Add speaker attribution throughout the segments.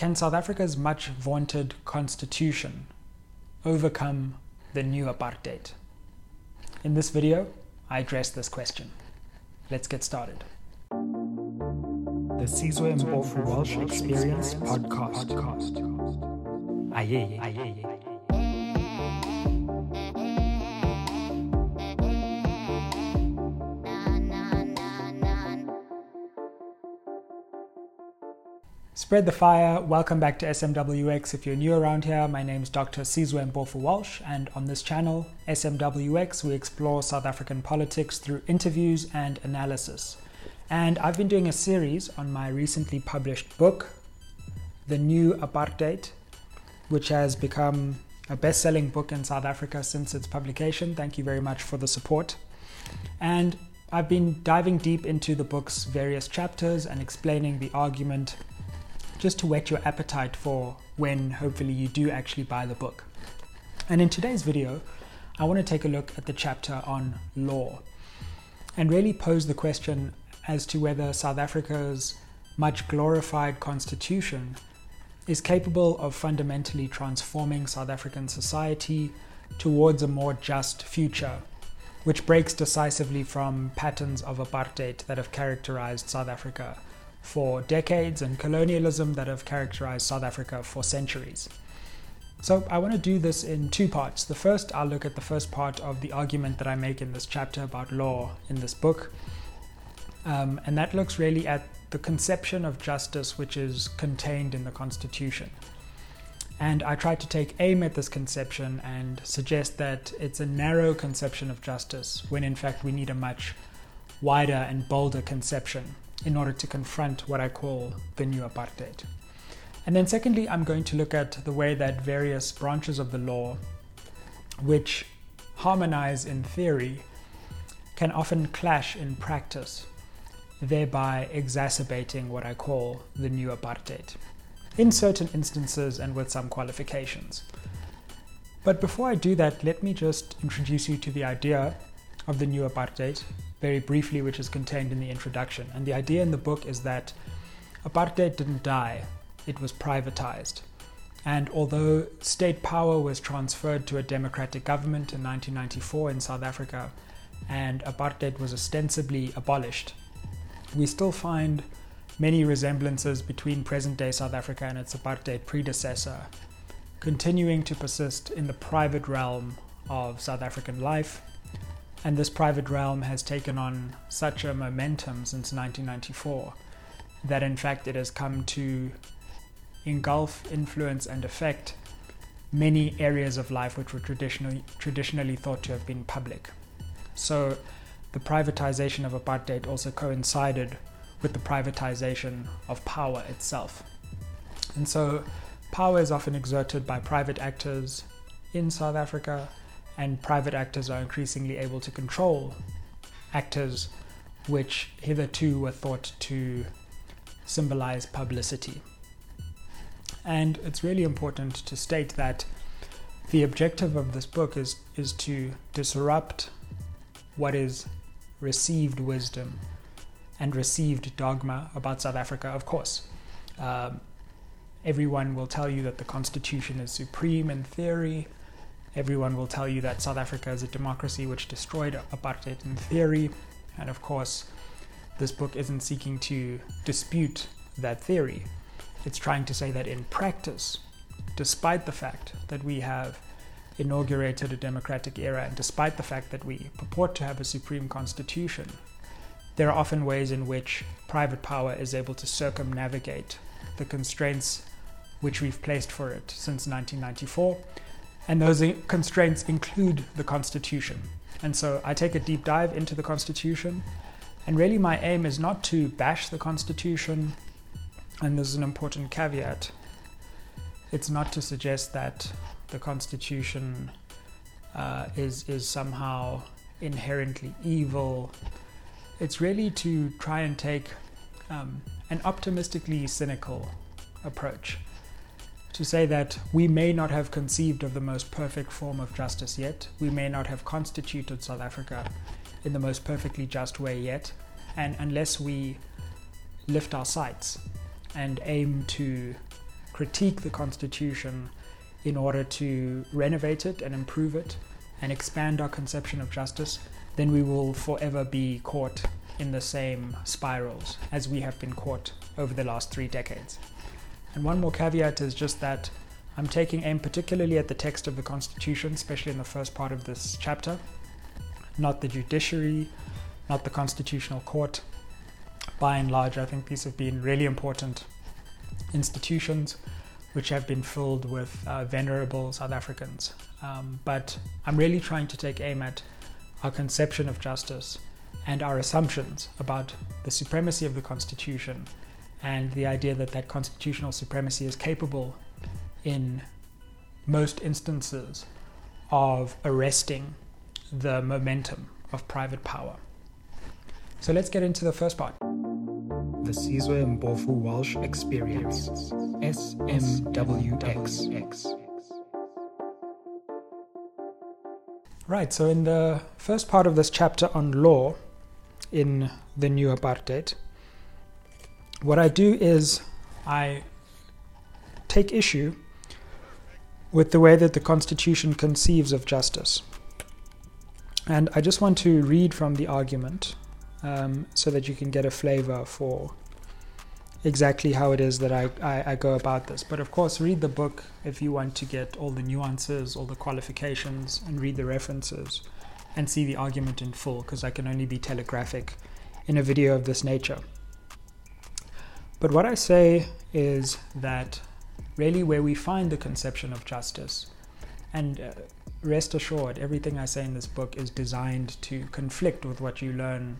Speaker 1: Can South Africa's much vaunted constitution overcome the new apartheid? In this video, I address this question. Let's get started.
Speaker 2: The Sizwe Mpofu Walsh Experience Podcast. Aye, aye,
Speaker 1: Spread the fire. Welcome back to SMWX. If you're new around here, my name is Dr. Sizwe Mpofu Walsh, and on this channel, SMWX, we explore South African politics through interviews and analysis. And I've been doing a series on my recently published book, The New Apartheid, which has become a best selling book in South Africa since its publication. Thank you very much for the support. And I've been diving deep into the book's various chapters and explaining the argument just to whet your appetite for when hopefully you do actually buy the book. And in today's video, I want to take a look at the chapter on law and really pose the question as to whether South Africa's much glorified constitution is capable of fundamentally transforming South African society towards a more just future, which breaks decisively from patterns of apartheid that have characterized South Africa for decades and colonialism that have characterized South Africa for centuries. So, I want to do this in two parts. The first, I'll look at the first part of the argument that I make in this chapter about law in this book. Um, and that looks really at the conception of justice which is contained in the Constitution. And I try to take aim at this conception and suggest that it's a narrow conception of justice when in fact we need a much wider and bolder conception in order to confront what I call the new apartheid. And then, secondly, I'm going to look at the way that various branches of the law, which harmonize in theory, can often clash in practice, thereby exacerbating what I call the new apartheid, in certain instances and with some qualifications. But before I do that, let me just introduce you to the idea of the new apartheid very briefly, which is contained in the introduction. And the idea in the book is that apartheid didn't die, it was privatized. And although state power was transferred to a democratic government in 1994 in South Africa, and apartheid was ostensibly abolished, we still find many resemblances between present day South Africa and its apartheid predecessor, continuing to persist in the private realm of South African life and this private realm has taken on such a momentum since 1994 that, in fact, it has come to engulf, influence, and affect many areas of life which were traditionally, traditionally thought to have been public. So, the privatization of apartheid also coincided with the privatization of power itself. And so, power is often exerted by private actors in South Africa and private actors are increasingly able to control actors which hitherto were thought to symbolize publicity. And it's really important to state that the objective of this book is, is to disrupt what is received wisdom and received dogma about South Africa, of course. Um, everyone will tell you that the Constitution is supreme in theory, Everyone will tell you that South Africa is a democracy which destroyed apartheid in theory. And of course, this book isn't seeking to dispute that theory. It's trying to say that in practice, despite the fact that we have inaugurated a democratic era and despite the fact that we purport to have a supreme constitution, there are often ways in which private power is able to circumnavigate the constraints which we've placed for it since 1994 and those constraints include the Constitution. And so I take a deep dive into the Constitution, and really my aim is not to bash the Constitution, and this is an important caveat. It's not to suggest that the Constitution uh, is, is somehow inherently evil. It's really to try and take um, an optimistically cynical approach to say that we may not have conceived of the most perfect form of justice yet, we may not have constituted South Africa in the most perfectly just way yet, and unless we lift our sights and aim to critique the Constitution in order to renovate it and improve it and expand our conception of justice, then we will forever be caught in the same spirals as we have been caught over the last three decades. And one more caveat is just that I'm taking aim particularly at the text of the Constitution, especially in the first part of this chapter, not the judiciary, not the Constitutional Court. By and large, I think these have been really important institutions which have been filled with uh, venerable South Africans. Um, but I'm really trying to take aim at our conception of justice and our assumptions about the supremacy of the Constitution and the idea that that constitutional supremacy is capable in most instances of arresting the momentum of private power. So let's get into the first part.
Speaker 2: The Sizwe Mpofu Walsh Experience, SMWX.
Speaker 1: Right, so in the first part of this chapter on law in the new apartheid, what I do is I take issue with the way that the Constitution conceives of justice. And I just want to read from the argument um, so that you can get a flavor for exactly how it is that I, I, I, go about this. But of course, read the book if you want to get all the nuances, all the qualifications, and read the references and see the argument in full, because I can only be telegraphic in a video of this nature. But what I say is that really where we find the conception of justice, and uh, rest assured, everything I say in this book is designed to conflict with what you learn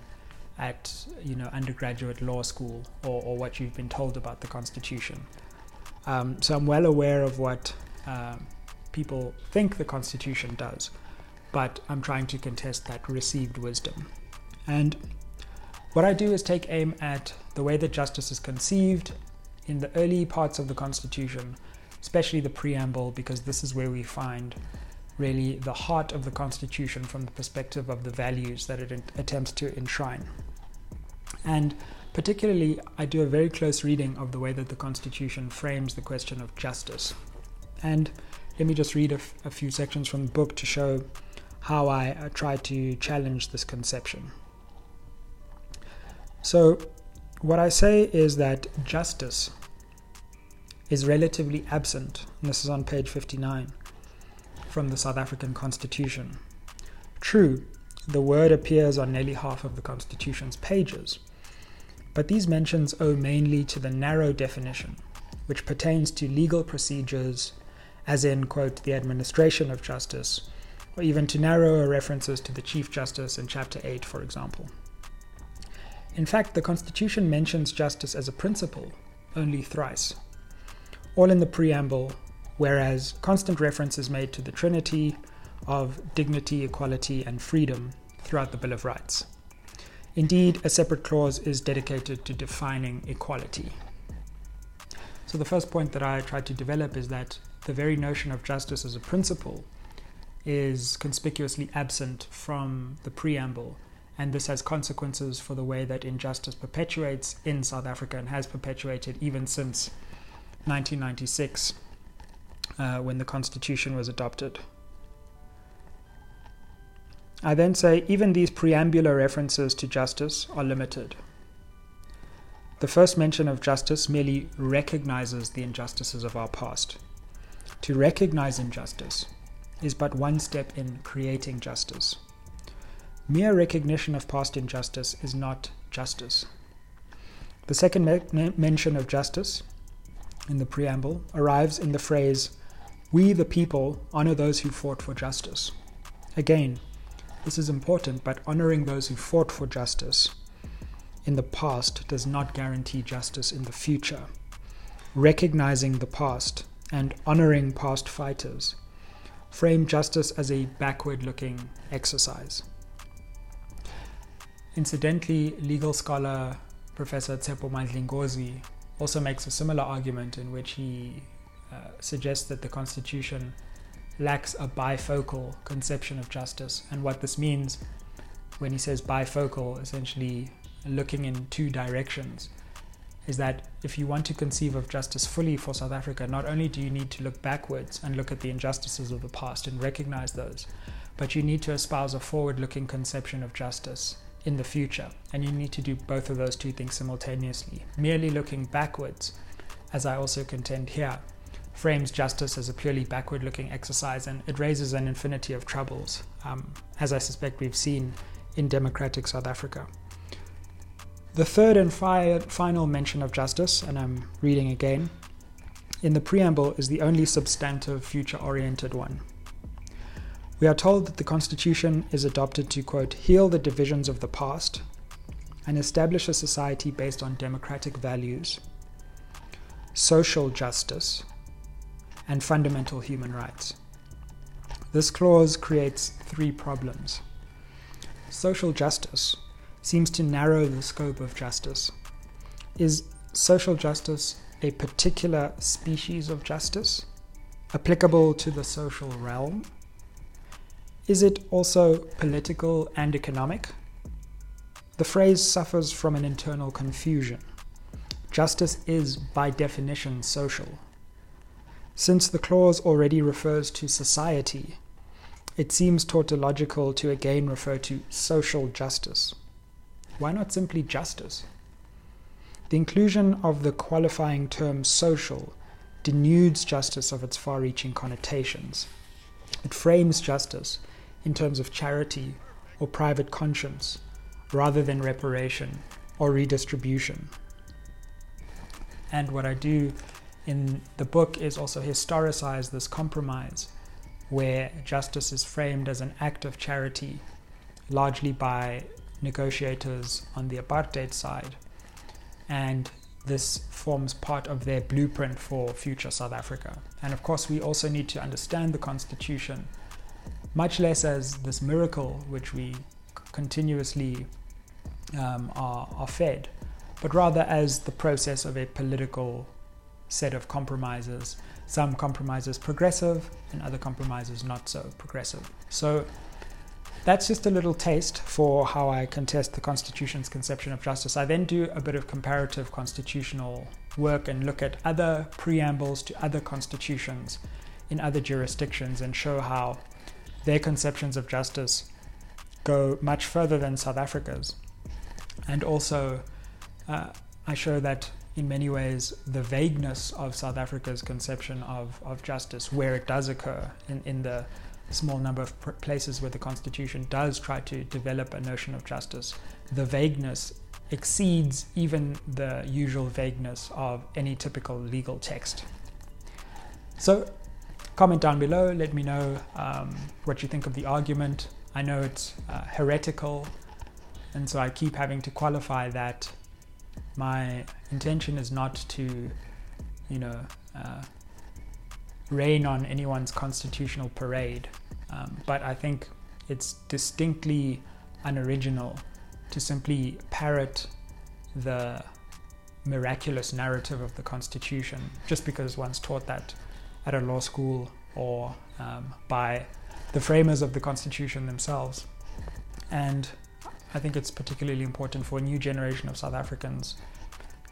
Speaker 1: at you know undergraduate law school or, or what you've been told about the Constitution. Um, so I'm well aware of what uh, people think the Constitution does, but I'm trying to contest that received wisdom. And what I do is take aim at the way that justice is conceived in the early parts of the Constitution, especially the preamble, because this is where we find really the heart of the Constitution from the perspective of the values that it attempts to enshrine. And particularly, I do a very close reading of the way that the Constitution frames the question of justice. And let me just read a, f- a few sections from the book to show how I uh, try to challenge this conception. So, what I say is that justice is relatively absent, and this is on page 59, from the South African Constitution. True, the word appears on nearly half of the Constitution's pages, but these mentions owe mainly to the narrow definition, which pertains to legal procedures, as in, quote, the administration of justice, or even to narrower references to the Chief Justice in Chapter 8, for example. In fact, the Constitution mentions justice as a principle only thrice, all in the preamble, whereas constant reference is made to the Trinity of dignity, equality, and freedom throughout the Bill of Rights. Indeed, a separate clause is dedicated to defining equality. So, the first point that I tried to develop is that the very notion of justice as a principle is conspicuously absent from the preamble, and this has consequences for the way that injustice perpetuates in South Africa and has perpetuated even since 1996 uh, when the constitution was adopted. I then say even these preambular references to justice are limited. The first mention of justice merely recognizes the injustices of our past. To recognize injustice is but one step in creating justice. Mere recognition of past injustice is not justice. The second me- mention of justice in the preamble arrives in the phrase, We the people honor those who fought for justice. Again, this is important, but honoring those who fought for justice in the past does not guarantee justice in the future. Recognizing the past and honoring past fighters frame justice as a backward looking exercise. Incidentally, legal scholar Professor Tshepo Madlingozi also makes a similar argument in which he uh, suggests that the Constitution lacks a bifocal conception of justice. And what this means when he says bifocal, essentially looking in two directions, is that if you want to conceive of justice fully for South Africa, not only do you need to look backwards and look at the injustices of the past and recognize those, but you need to espouse a forward looking conception of justice in the future. And you need to do both of those two things simultaneously. Merely looking backwards, as I also contend here, frames justice as a purely backward looking exercise and it raises an infinity of troubles, um, as I suspect we've seen in democratic South Africa. The third and fi- final mention of justice, and I'm reading again, in the preamble is the only substantive future oriented one. We are told that the Constitution is adopted to, quote, heal the divisions of the past and establish a society based on democratic values, social justice, and fundamental human rights. This clause creates three problems. Social justice seems to narrow the scope of justice. Is social justice a particular species of justice applicable to the social realm? Is it also political and economic? The phrase suffers from an internal confusion. Justice is, by definition, social. Since the clause already refers to society, it seems tautological to again refer to social justice. Why not simply justice? The inclusion of the qualifying term social denudes justice of its far reaching connotations. It frames justice in terms of charity or private conscience rather than reparation or redistribution. And what I do in the book is also historicize this compromise where justice is framed as an act of charity, largely by negotiators on the apartheid side. And this forms part of their blueprint for future South Africa. And of course, we also need to understand the Constitution, much less as this miracle which we continuously um, are, are fed, but rather as the process of a political set of compromises. Some compromises progressive, and other compromises not so progressive. So that's just a little taste for how I contest the Constitution's conception of justice. I then do a bit of comparative constitutional work and look at other preambles to other constitutions in other jurisdictions and show how their conceptions of justice go much further than South Africa's. And also, uh, I show that in many ways the vagueness of South Africa's conception of, of justice, where it does occur in, in the small number of places where the Constitution does try to develop a notion of justice, the vagueness exceeds even the usual vagueness of any typical legal text. So, comment down below, let me know um, what you think of the argument. I know it's uh, heretical, and so I keep having to qualify that my intention is not to, you know, uh, rain on anyone's constitutional parade. Um, but I think it's distinctly unoriginal to simply parrot the miraculous narrative of the Constitution just because one's taught that at a law school or um, by the framers of the Constitution themselves. And I think it's particularly important for a new generation of South Africans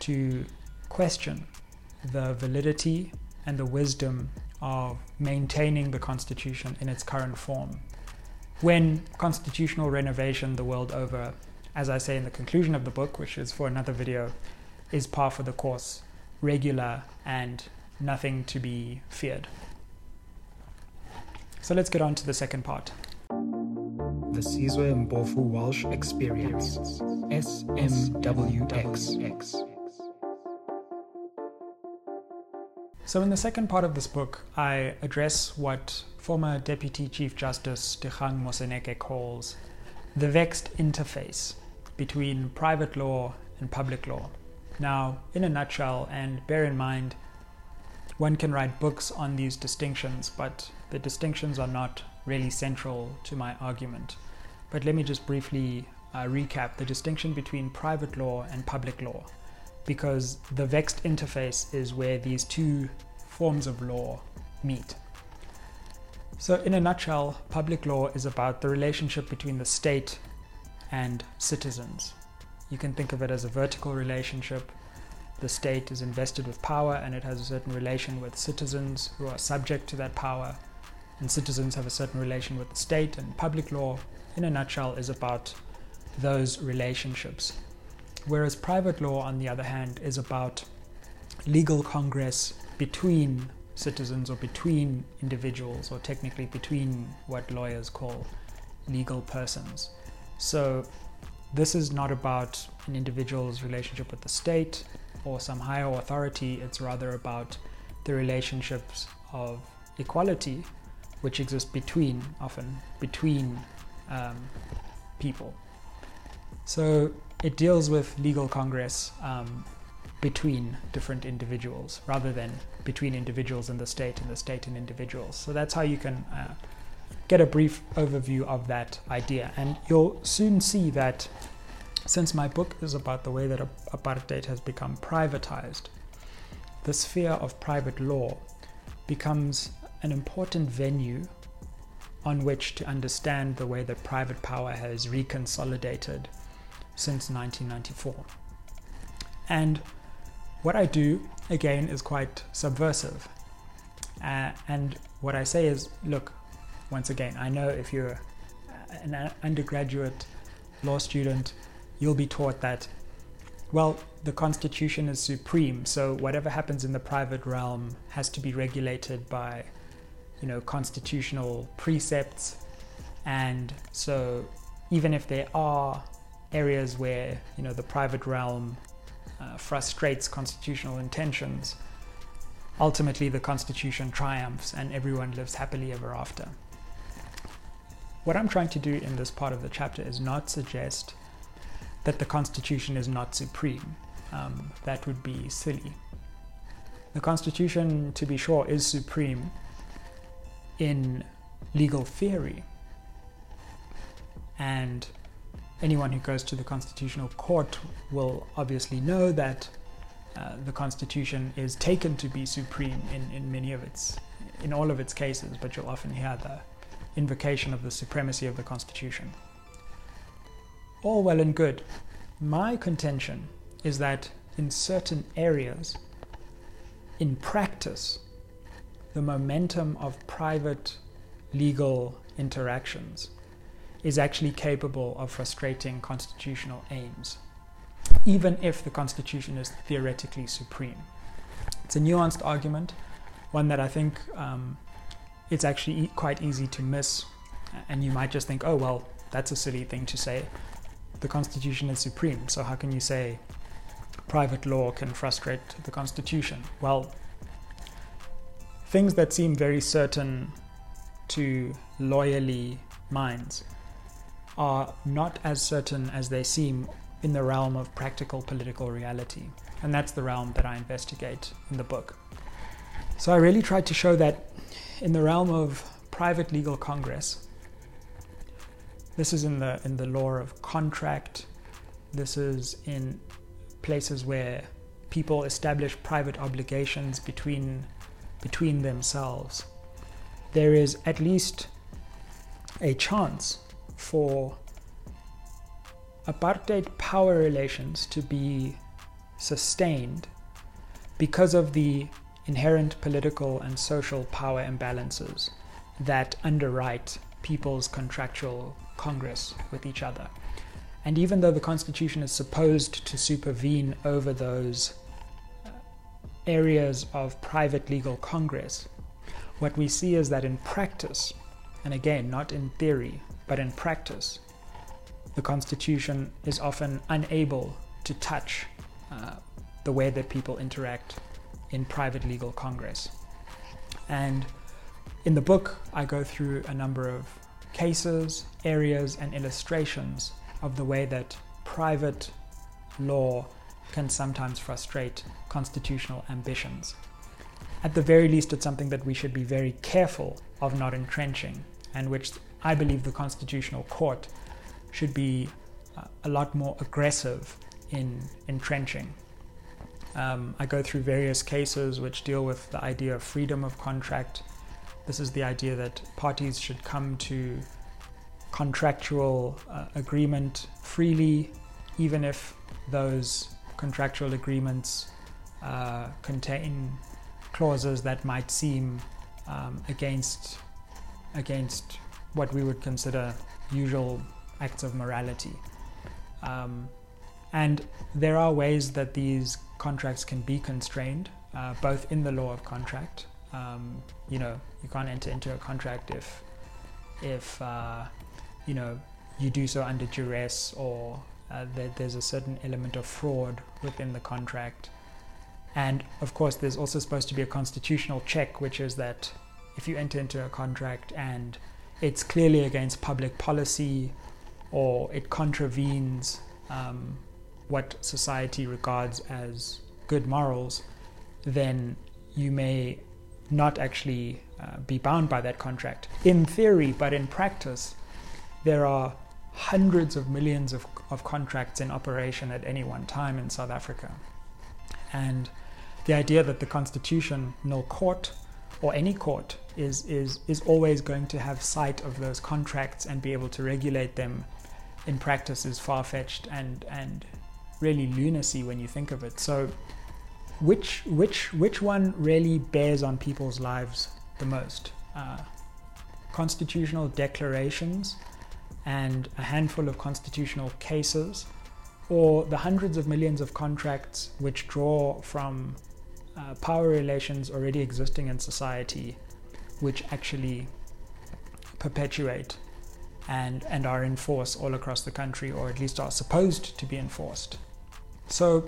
Speaker 1: to question the validity and the wisdom of maintaining the Constitution in its current form. When constitutional renovation the world over, as I say in the conclusion of the book, which is for another video, is par for the course, regular, and nothing to be feared. So let's get on to the second part.
Speaker 2: The Sizwe Mpofu Walsh Experience. SMWX.
Speaker 1: So, in the second part of this book, I address what former Deputy Chief Justice Dikgang Moseneke calls the vexed interface between private law and public law. Now, in a nutshell, and bear in mind, one can write books on these distinctions, but the distinctions are not really central to my argument. But let me just briefly uh, recap the distinction between private law and public law because the vexed interface is where these two forms of law meet. So, in a nutshell, public law is about the relationship between the state and citizens. You can think of it as a vertical relationship, the state is invested with power and it has a certain relation with citizens who are subject to that power, and citizens have a certain relation with the state, and public law, in a nutshell, is about those relationships. Whereas private law, on the other hand, is about legal congress between citizens or between individuals, or technically between what lawyers call legal persons. So, this is not about an individual's relationship with the state or some higher authority, it's rather about the relationships of equality which exist between, often, between um, people. So it deals with legal congress um, between different individuals rather than between individuals and the state and the state and individuals. So that's how you can uh, get a brief overview of that idea. And you'll soon see that since my book is about the way that apartheid has become privatized, the sphere of private law becomes an important venue on which to understand the way that private power has reconsolidated since 1994. And what I do, again, is quite subversive. Uh, and what I say is look, once again, I know if you're an undergraduate law student, you'll be taught that, well, the Constitution is supreme, so whatever happens in the private realm has to be regulated by, you know, constitutional precepts. And so even if there are areas where, you know, the private realm uh, frustrates constitutional intentions, ultimately the Constitution triumphs and everyone lives happily ever after. What I'm trying to do in this part of the chapter is not suggest that the Constitution is not supreme. Um, that would be silly. The Constitution, to be sure, is supreme in legal theory. And anyone who goes to the Constitutional Court will obviously know that uh, the Constitution is taken to be supreme in, in many of its, in all of its cases, but you'll often hear the invocation of the supremacy of the Constitution. All well and good. My contention is that in certain areas, in practice, the momentum of private legal interactions is actually capable of frustrating constitutional aims, even if the Constitution is theoretically supreme. It's a nuanced argument, one that I think um, it's actually e- quite easy to miss, and you might just think, oh, well, that's a silly thing to say. The Constitution is supreme, so how can you say private law can frustrate the Constitution? Well, things that seem very certain to loyally minds are not as certain as they seem in the realm of practical political reality. And that's the realm that I investigate in the book. So I really tried to show that in the realm of private legal congress, this is in the in the law of contract, this is in places where people establish private obligations between between themselves. There is at least a chance for apartheid power relations to be sustained because of the inherent political and social power imbalances that underwrite people's contractual congress with each other. And even though the Constitution is supposed to supervene over those uh, areas of private legal congress, what we see is that in practice, and again, not in theory, but in practice, the Constitution is often unable to touch uh, the way that people interact in private legal congress. And in the book, I go through a number of cases, areas, and illustrations of the way that private law can sometimes frustrate constitutional ambitions. At the very least, it's something that we should be very careful of not entrenching, and which I believe the Constitutional Court should be uh, a lot more aggressive in entrenching. Um, I go through various cases which deal with the idea of freedom of contract. This is the idea that parties should come to contractual uh, agreement freely, even if those contractual agreements uh, contain clauses that might seem um, against against what we would consider usual acts of morality. Um, and there are ways that these contracts can be constrained, uh, both in the law of contract. Um, you know, you can't enter into a contract if, if uh, you know, you do so under duress or uh, that there's a certain element of fraud within the contract. And of course, there's also supposed to be a constitutional check, which is that if you enter into a contract and it's clearly against public policy or it contravenes um, what society regards as good morals, then you may not actually uh, be bound by that contract. In theory, but in practice, there are hundreds of millions of, of contracts in operation at any one time in South Africa. And the idea that the constitutional court or any court is, is, is always going to have sight of those contracts and be able to regulate them in practice is far fetched and, and really lunacy when you think of it. So, which, which, which one really bears on people's lives the most? Uh, constitutional declarations and a handful of constitutional cases, or the hundreds of millions of contracts which draw from uh, power relations already existing in society, which actually perpetuate and, and are in force all across the country, or at least are supposed to be enforced. So,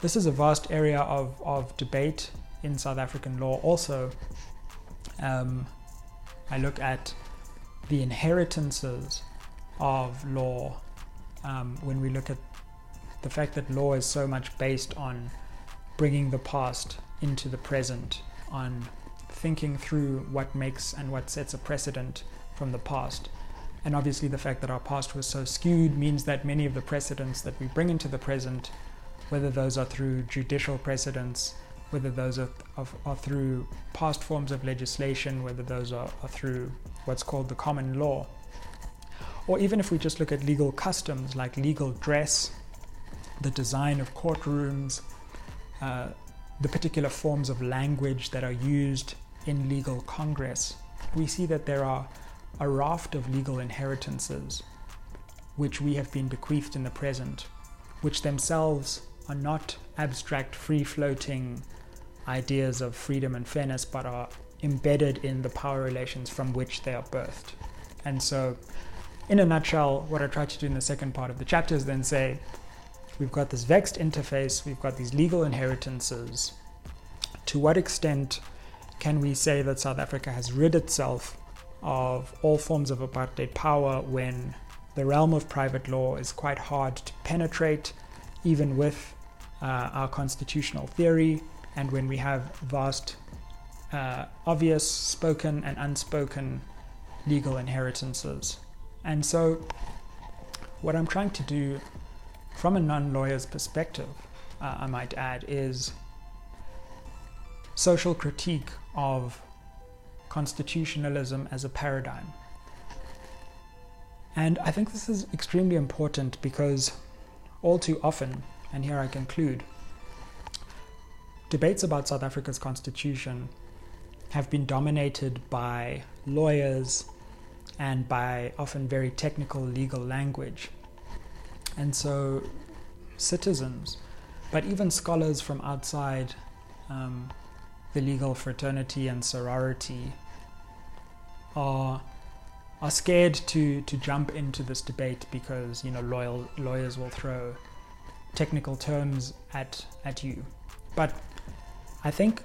Speaker 1: this is a vast area of, of debate in South African law. Also, um, I look at the inheritances of law um, when we look at the fact that law is so much based on bringing the past into the present, on thinking through what makes and what sets a precedent from the past. And obviously, the fact that our past was so skewed means that many of the precedents that we bring into the present, whether those are through judicial precedents, whether those are, are, through past forms of legislation, whether those are, are through what's called the common law, or even if we just look at legal customs like legal dress, the design of courtrooms, uh, the particular forms of language that are used in legal congress, we see that there are a raft of legal inheritances which we have been bequeathed in the present, which themselves are not abstract, free floating ideas of freedom and fairness, but are embedded in the power relations from which they are birthed. And so, in a nutshell, what I try to do in the second part of the chapter is then say we've got this vexed interface, we've got these legal inheritances. To what extent can we say that South Africa has rid itself of all forms of apartheid power when the realm of private law is quite hard to penetrate, even with our constitutional theory, and when we have vast, uh, obvious spoken and unspoken legal inheritances. And so, what I'm trying to do from a non lawyer's perspective, uh, I might add, is social critique of constitutionalism as a paradigm. And I think this is extremely important because all too often, and here I conclude, debates about South Africa's constitution have been dominated by lawyers and by often very technical legal language. And so, citizens, but even scholars from outside um, the legal fraternity and sorority are are scared to to jump into this debate because you know loyal lawyers will throw technical terms at at you. But i think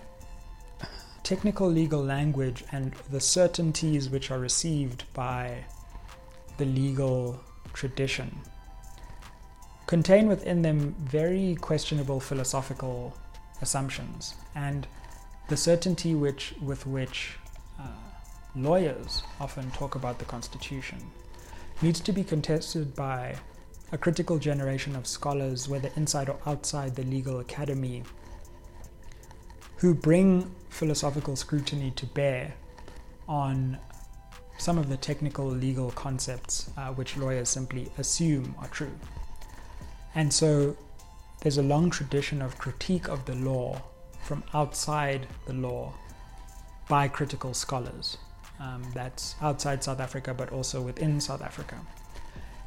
Speaker 1: technical legal language and the certainties which are received by the legal tradition contain within them very questionable philosophical assumptions and the certainty which, with which uh, lawyers often talk about the Constitution needs to be contested by a critical generation of scholars, whether inside or outside the legal academy, who bring philosophical scrutiny to bear on some of the technical legal concepts uh, which lawyers simply assume are true. And so there's a long tradition of critique of the law from outside the law by critical scholars. Um, that's outside South Africa, but also within South Africa.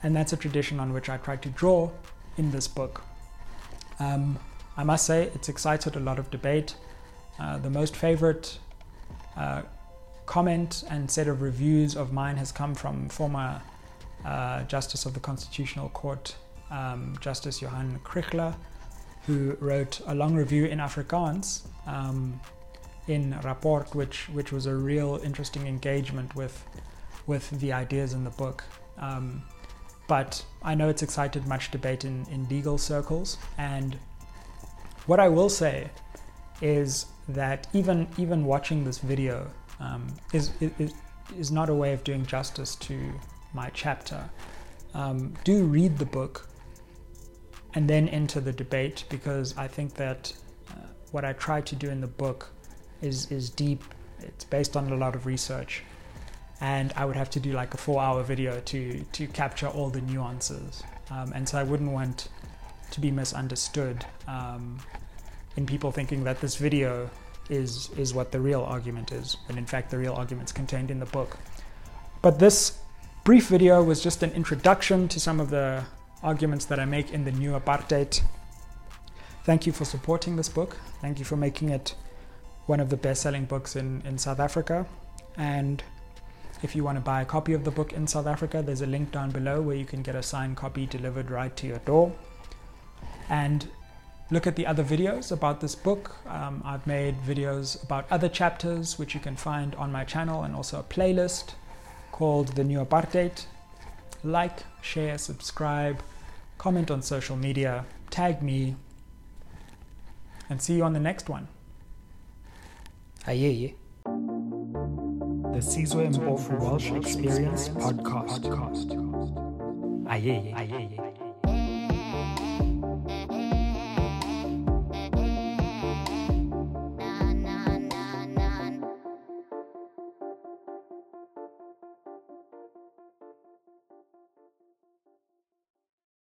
Speaker 1: And that's a tradition on which I try to draw in this book. Um, I must say, it's excited a lot of debate. Uh, the most favorite uh, comment and set of reviews of mine has come from former uh, Justice of the Constitutional Court, um, Justice Johan Kriegler, who wrote a long review in Afrikaans um, in Rapport, which which was a real interesting engagement with with the ideas in the book. Um, but I know it's excited much debate in, in legal circles. And what I will say is that even even watching this video um, is, is is not a way of doing justice to my chapter. Um, do read the book and then enter the debate because I think that uh, what I try to do in the book is is deep. It's based on a lot of research, and I would have to do like a four-hour video to to capture all the nuances. Um, and so I wouldn't want to be misunderstood um, in people thinking that this video is is what the real argument is, when in fact the real argument's contained in the book. But this brief video was just an introduction to some of the arguments that I make in the new apartheid. Thank you for supporting this book. Thank you for making it one of the best selling books in, in South Africa. And if you want to buy a copy of the book in South Africa, there's a link down below where you can get a signed copy delivered right to your door. And look at the other videos about this book. Um, I've made videos about other chapters, which you can find on my channel, and also a playlist called The New Apartheid. Like, share, subscribe, comment on social media, tag me, and see you on the next one.
Speaker 2: Aye, The Sizwe Mpofu Walsh Experience Podcast. Aye, aye, aye.